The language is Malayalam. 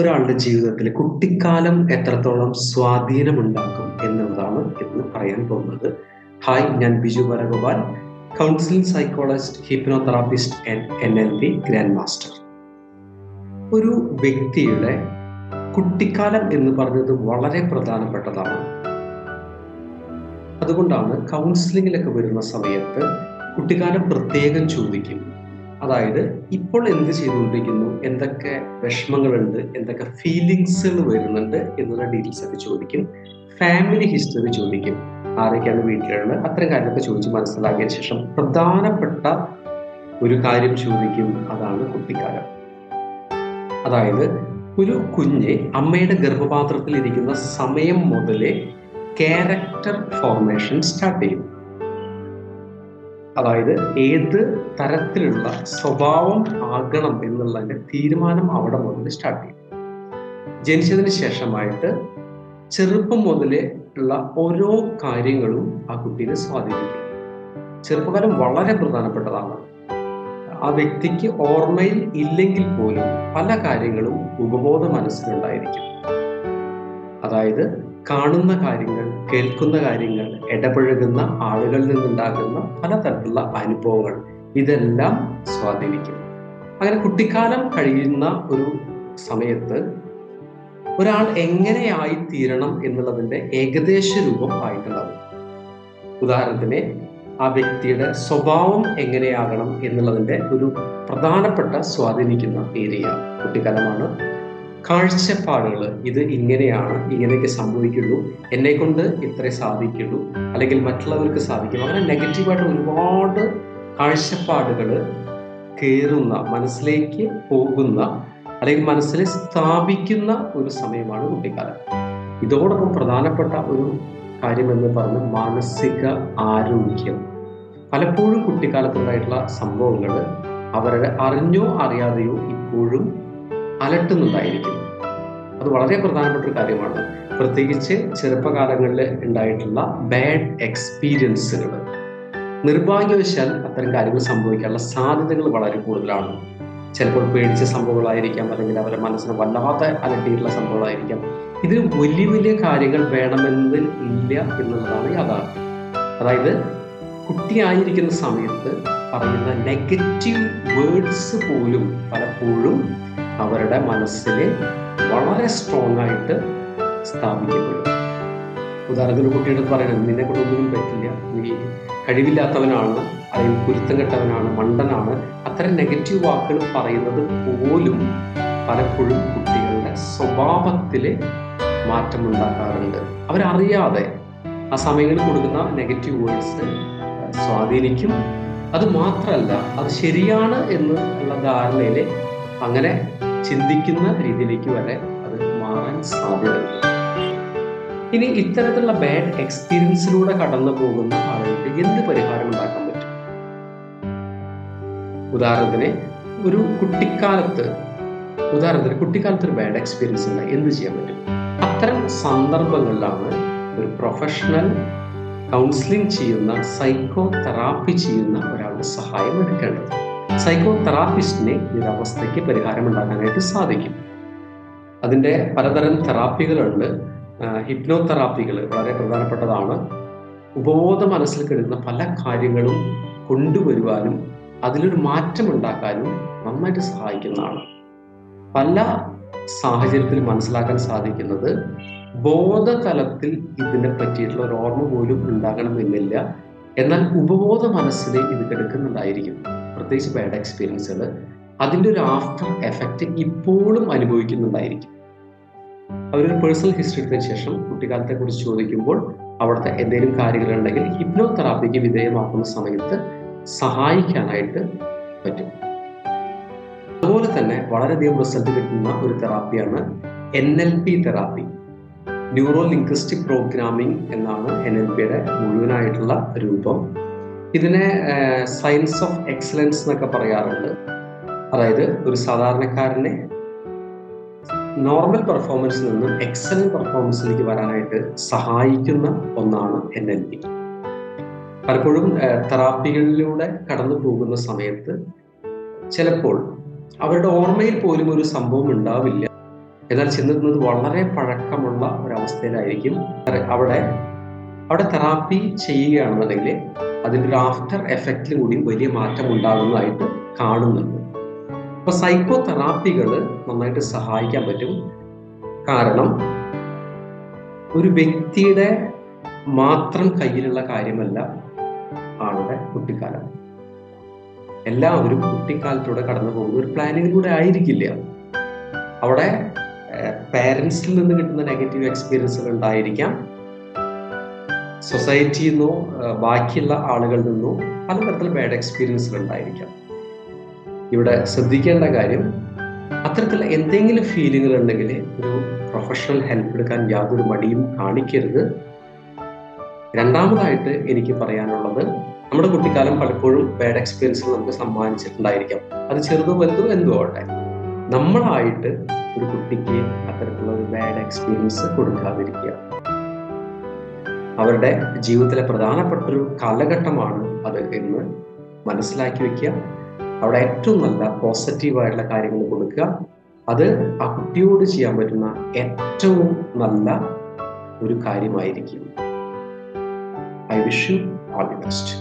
ഒരാളുടെ ജീവിതത്തിൽ കുട്ടിക്കാലം എത്രത്തോളം സ്വാധീനമുണ്ടാക്കും എന്നുള്ളതാണ് ഇന്ന് പറയാൻ പോകുന്നത്. ഹായ് ഞാൻ Biju Varagopal counselling psychologist hypnotherapist and N L P grand master ഒരു വ്യക്തിയുടെ കുട്ടിക്കാലം എന്ന് പറഞ്ഞത് വളരെ പ്രധാനപ്പെട്ടതാണ്. അതുകൊണ്ടാണ് കൗൺസിലിങ്ങിലൊക്കെ വരുന്ന സമയത്ത് കുട്ടിക്കാലം പ്രത്യേകം ചോദിക്കും. അതായത് ഇപ്പോൾ എന്ത് ചെയ്തുകൊണ്ടിരിക്കുന്നു? എന്തൊക്കെ വിഷമങ്ങളുണ്ട്? എന്തൊക്കെ ഫീലിങ്സുകൾ വരുന്നുണ്ട്? എന്നുള്ള ഡീറ്റെയിൽസ് ഒക്കെ ചോദിക്കും. ഫാമിലി ഹിസ്റ്ററി ചോദിക്കും. ആരൊക്കെയാണ് വീട്ടിലുള്ളത്? അത്തരം കാര്യങ്ങളൊക്കെ ചോദിച്ച് മനസ്സിലാക്കിയ ശേഷം പ്രധാനപ്പെട്ട ഒരു കാര്യം ചോദിക്കും. അതാണ് കുട്ടിക്കാലം. അതായത് ഒരു കുഞ്ഞ് അമ്മയുടെ ഗർഭപാത്രത്തിൽ ഇരിക്കുന്ന സമയം മുതലേ ക്യാരക്ടർ ഫോർമേഷൻ സ്റ്റാർട്ട് ചെയ്യും. അതായത് ഏത് തരത്തിലുള്ള സ്വഭാവം ആകണം എന്നുള്ളതിന്റെ തീരുമാനം അവിടെ മുതൽ സ്റ്റാർട്ട് ചെയ്യും. ജനിച്ചതിന് ശേഷമായിട്ട് ചെറുപ്പം മുതലേ ഉള്ള ഓരോ കാര്യങ്ങളും ആ കുട്ടീനെ സ്വാധീനിക്കും. ചെറുപ്പകാലം വളരെ പ്രധാനപ്പെട്ടതാണ്. ആ വ്യക്തിക്ക് ഓർമ്മയിൽ ഇല്ലെങ്കിൽ പോലും പല കാര്യങ്ങളും ഉപബോധ മനസ്സിലുണ്ടായിരിക്കും. അതായത് കാണുന്ന കാര്യങ്ങൾ കേൾക്കുന്ന കാര്യങ്ങൾ ഇടപഴകുന്ന ആളുകളിൽ നിന്നുണ്ടാകുന്ന പലതരത്തിലുള്ള അനുഭവങ്ങൾ ഇതെല്ലാം സ്വാധീനിക്കും അങ്ങനെ കുട്ടിക്കാലം കഴിയുന്ന ഒരു സമയത്ത് ഒരാൾ എങ്ങനെയായി തീരണം എന്നുള്ളതിന്റെ ഏകദേശ രൂപം ആയിട്ടുണ്ടാവും ഉദാഹരണത്തിന് ആ വ്യക്തിയുടെ സ്വഭാവം എങ്ങനെയാകണം എന്നുള്ളതിന്റെ ഒരു പ്രധാനപ്പെട്ട സ്വാധീനിക്കുന്ന ഏരിയ കുട്ടിക്കാലമാണ്. കാഴ്ചപ്പാടുകൾ. ഇത് ഇങ്ങനെയാണ് ഇങ്ങനെയൊക്കെ സംഭവിക്കുള്ളൂ എന്നെ കൊണ്ട് ഇത്രേ സാധിക്കുള്ളൂ അല്ലെങ്കിൽ മറ്റുള്ളവർക്ക് സാധിക്കും അങ്ങനെ നെഗറ്റീവായിട്ട് ഒരുപാട് കാഴ്ചപ്പാടുകൾ കയറുന്ന മനസ്സിലേക്ക് പോകുന്ന അല്ലെങ്കിൽ മനസ്സിൽ സ്ഥാപിക്കുന്ന ഒരു സമയമാണ് കുട്ടിക്കാലം. ഇതോടൊപ്പം പ്രധാനപ്പെട്ട ഒരു കാര്യം എന്ന് പറഞ്ഞ മാനസിക ആരോഗ്യം. പലപ്പോഴും കുട്ടിക്കാലത്തുണ്ടായിട്ടുള്ള സംഭവങ്ങൾ അവരുടെ അറിഞ്ഞോ അറിയാതെയോ ഇപ്പോഴും അലട്ടുന്നുണ്ടായിരിക്കും. അത് വളരെ പ്രധാനപ്പെട്ട ഒരു കാര്യമാണ്. പ്രത്യേകിച്ച് ചെറുപ്പകാലങ്ങളിൽ ഉണ്ടായിട്ടുള്ള ബാഡ് എക്സ്പീരിയൻസുകൾ നിർഭാഗ്യവശാൽ അത്തരം കാര്യങ്ങൾ സംഭവിക്കാനുള്ള സാധ്യതകൾ വളരെ കൂടുതലാണ്. ചിലപ്പോൾ പേടിച്ച സംഭവങ്ങളായിരിക്കാം അല്ലെങ്കിൽ അവരുടെ മനസ്സിന് വല്ലാതെ അലട്ടിയിട്ടുള്ള സംഭവങ്ങളായിരിക്കാം. ഇത് വലിയ വലിയ കാര്യങ്ങൾ വേണമെന്ന് ഇല്ല എന്നുള്ളതാണ് യാഥാർത്ഥ്യം. അതായത് കുട്ടിയായിരിക്കുന്ന സമയത്ത് പറയുന്ന നെഗറ്റീവ് വേർഡ്സ് പോലും പലപ്പോഴും അവരുടെ മനസ്സിൽ വളരെ സ്ട്രോങ് ആയിട്ട് സ്ഥാപിക്കപ്പെടും. ഉദാഹരണത്തിന് കുട്ടിയുടെ പറയണം നിന്നെ കൊണ്ട് ഒന്നും പറ്റില്ല. നീ കഴിവില്ലാത്തവനാണ് അല്ലെങ്കിൽ കുരുത്തം കെട്ടവനാണ് മണ്ടനാണ്. അത്തരം നെഗറ്റീവ് വാക്കുകൾ പറയുന്നത് പോലും പലപ്പോഴും കുട്ടികളുടെ സ്വഭാവത്തിൽ മാറ്റമുണ്ടാക്കാറുണ്ട്. അവരറിയാതെ ആ സമയങ്ങളിൽ കൊടുക്കുന്ന നെഗറ്റീവ് വേർഡ്സ് സ്വാധീനിക്കും. അത് മാത്രമല്ല അത് ശരിയാണ് എന്ന് ഉള്ള ധാരണയിൽ അങ്ങനെ ചിന്തിക്കുന്ന രീതിയിലേക്ക് വരെ അത് മാറാൻ സാധ്യതയുണ്ട്. ഇനി ഇത്തരത്തിലുള്ള ബാഡ് എക്സ്പീരിയൻസിലൂടെ കടന്നു പോകുന്ന ആളുകൾക്ക് എന്ത് പരിഹാരം ഉണ്ടാക്കാൻ പറ്റും? ഉദാഹരണത്തിന് ഒരു കുട്ടിക്കാലത്ത് ഉദാഹരണത്തിന് കുട്ടിക്കാലത്ത് ഒരു ബാഡ് എക്സ്പീരിയൻസ് ഉണ്ട്. എന്ത് ചെയ്യാൻ പറ്റും? അത്തരം സന്ദർഭങ്ങളിലാണ് ഒരു പ്രൊഫഷണൽ കൗൺസിലിംഗ് ചെയ്യുന്ന സൈക്കോ തെറാപ്പി ചെയ്യുന്ന ഒരാളുടെ സഹായം എടുക്കേണ്ടത്. സൈക്കോ തെറാപ്പിസ്റ്റിനെ പരിഹാരം ഉണ്ടാക്കാനായിട്ട് സാധിക്കും. അതിന്റെ പലതരം തെറാപ്പികളുണ്ട്. ഹിപ്നോ തെറാപ്പികൾ വളരെ പ്രധാനപ്പെട്ടതാണ്. ഉപബോധ മനസ്സിൽ കിടക്കുന്ന പല കാര്യങ്ങളും കൊണ്ടുവരുവാനും അതിലൊരു മാറ്റം ഉണ്ടാക്കാനും നന്നായിട്ട് സഹായിക്കുന്നതാണ്. പല സാഹചര്യത്തിൽ മനസ്സിലാക്കാൻ സാധിക്കുന്നത് ബോധതലത്തിൽ ഇതിനെ പറ്റിയിട്ടുള്ള ഒരു ഓർമ്മ പോലും ഉണ്ടാകണമെന്നില്ല. എന്നാൽ ഉപബോധ മനസ്സിൽ ഇത് കിടക്കുന്നുണ്ടായിരിക്കും. പ്രത്യേകിച്ച് ബാഡ് എക്സ്പീരിയൻസുകൾ അതിന്റെ ഒരു ആഫ്റ്റർ എഫക്റ്റ് ഇപ്പോഴും അനുഭവിക്കുന്നുണ്ടായിരിക്കും. അവരൊരു പേഴ്സണൽ ഹിസ്റ്ററി എടുത്തതിന് ശേഷം കുട്ടിക്കാലത്തെ കുറിച്ച് ചോദിക്കുമ്പോൾ അവിടുത്തെ എന്തെങ്കിലും കാര്യങ്ങളുണ്ടെങ്കിൽ ഹിപ്നോ തെറാപ്പിക്ക് വിധേയമാക്കുന്ന സമയത്ത് സഹായിക്കാനായിട്ട് പറ്റും. അതുപോലെ തന്നെ വളരെയധികം റിസൾട്ട് കിട്ടുന്ന ഒരു തെറാപ്പിയാണ് N L P therapy neuro linguistic programming എന്നാണ് എൻ എൽ പിയുടെ മുഴുവനായിട്ടുള്ള രൂപം. ഇതിനെ സയൻസ് ഓഫ് എക്സലൻസ് എന്നൊക്കെ പറയാറുണ്ട്. അതായത് ഒരു സാധാരണക്കാരനെ നോർമൽ പെർഫോമൻസിൽ നിന്നും എക്സലന്റ് പെർഫോമൻസിലേക്ക് വരാനായിട്ട് സഹായിക്കുന്ന ഒന്നാണ് എൻ എൽ പി പലപ്പോഴും തെറാപ്പികളിലൂടെ കടന്നു പോകുന്ന സമയത്ത് ചിലപ്പോൾ അവരുടെ ഓർമ്മയിൽ പോലും ഒരു സംഭവം ഉണ്ടാവില്ല. എന്നാൽ ചെന്നെത്തുന്നത് വളരെ പഴക്കമുള്ള ഒരവസ്ഥയിലായിരിക്കും അവിടെ അവിടെ തെറാപ്പി ചെയ്യുകയാണെന്നുണ്ടെങ്കിൽ അതിന്റെ ഒരു ആഫ്റ്റർ എഫക്റ്റിൽ കൂടി വലിയ മാറ്റം ഉണ്ടാകുന്നതായിട്ട് കാണുന്നുണ്ട്. അപ്പൊ സൈക്കോ തെറാപ്പികൾ നന്നായിട്ട് സഹായിക്കാൻ പറ്റും. കാരണം ഒരു വ്യക്തിയുടെ മാത്രം കയ്യിലുള്ള കാര്യമല്ല ആളുടെ കുട്ടിക്കാലം. എല്ലാവരും കുട്ടിക്കാലത്തൂടെ കടന്നു പോകുന്ന ഒരു പ്ലാനിങ്ങിലൂടെ ആയിരിക്കില്ല. അവിടെ പേരൻസിൽ നിന്ന് കിട്ടുന്ന നെഗറ്റീവ് എക്സ്പീരിയൻസുകൾ ഉണ്ടായിരിക്കാം. സൊസൈറ്റിയിൽ നിന്നോ ബാക്കിയുള്ള ആളുകളിൽ നിന്നോ പലതരത്തിൽ ബാഡ് എക്സ്പീരിയൻസുകൾ ഉണ്ടായിരിക്കാം. ഇവിടെ ശ്രദ്ധിക്കേണ്ട കാര്യം അത്തരത്തിൽ എന്തെങ്കിലും ഫീലിംഗുകൾ ഉണ്ടെങ്കിൽ ഒരു പ്രൊഫഷണൽ ഹെൽപ്പ് എടുക്കാൻ യാതൊരു മടിയും കാണിക്കരുത്. രണ്ടാമതായിട്ട് എനിക്ക് പറയാനുള്ളത് നമ്മുടെ കുട്ടിക്കാലം പലപ്പോഴും ബാഡ് എക്സ്പീരിയൻസ് നമുക്ക് സമ്മാനിച്ചിട്ടുണ്ടായിരിക്കാം. അത് ചെറുതോ വലുതോ എന്തോ ആവട്ടെ. നമ്മളായിട്ട് ഒരു കുട്ടിക്ക് അത്തരത്തിലുള്ള ഒരു ബാഡ് എക്സ്പീരിയൻസ് കൊടുക്കാതിരിക്കുക. അവരുടെ ജീവിതത്തിലെ പ്രധാനപ്പെട്ട ഒരു കാലഘട്ടമാണ് അത് എന്ന് മനസ്സിലാക്കി വെക്കുക. അവിടെ ഏറ്റവും നല്ല പോസിറ്റീവായിട്ടുള്ള കാര്യങ്ങൾ കൊടുക്കുക. അത് ആ കുട്ടിയോട് ചെയ്യാൻ പറ്റുന്ന ഏറ്റവും നല്ല ഒരു കാര്യമായിരിക്കും. I wish you all the best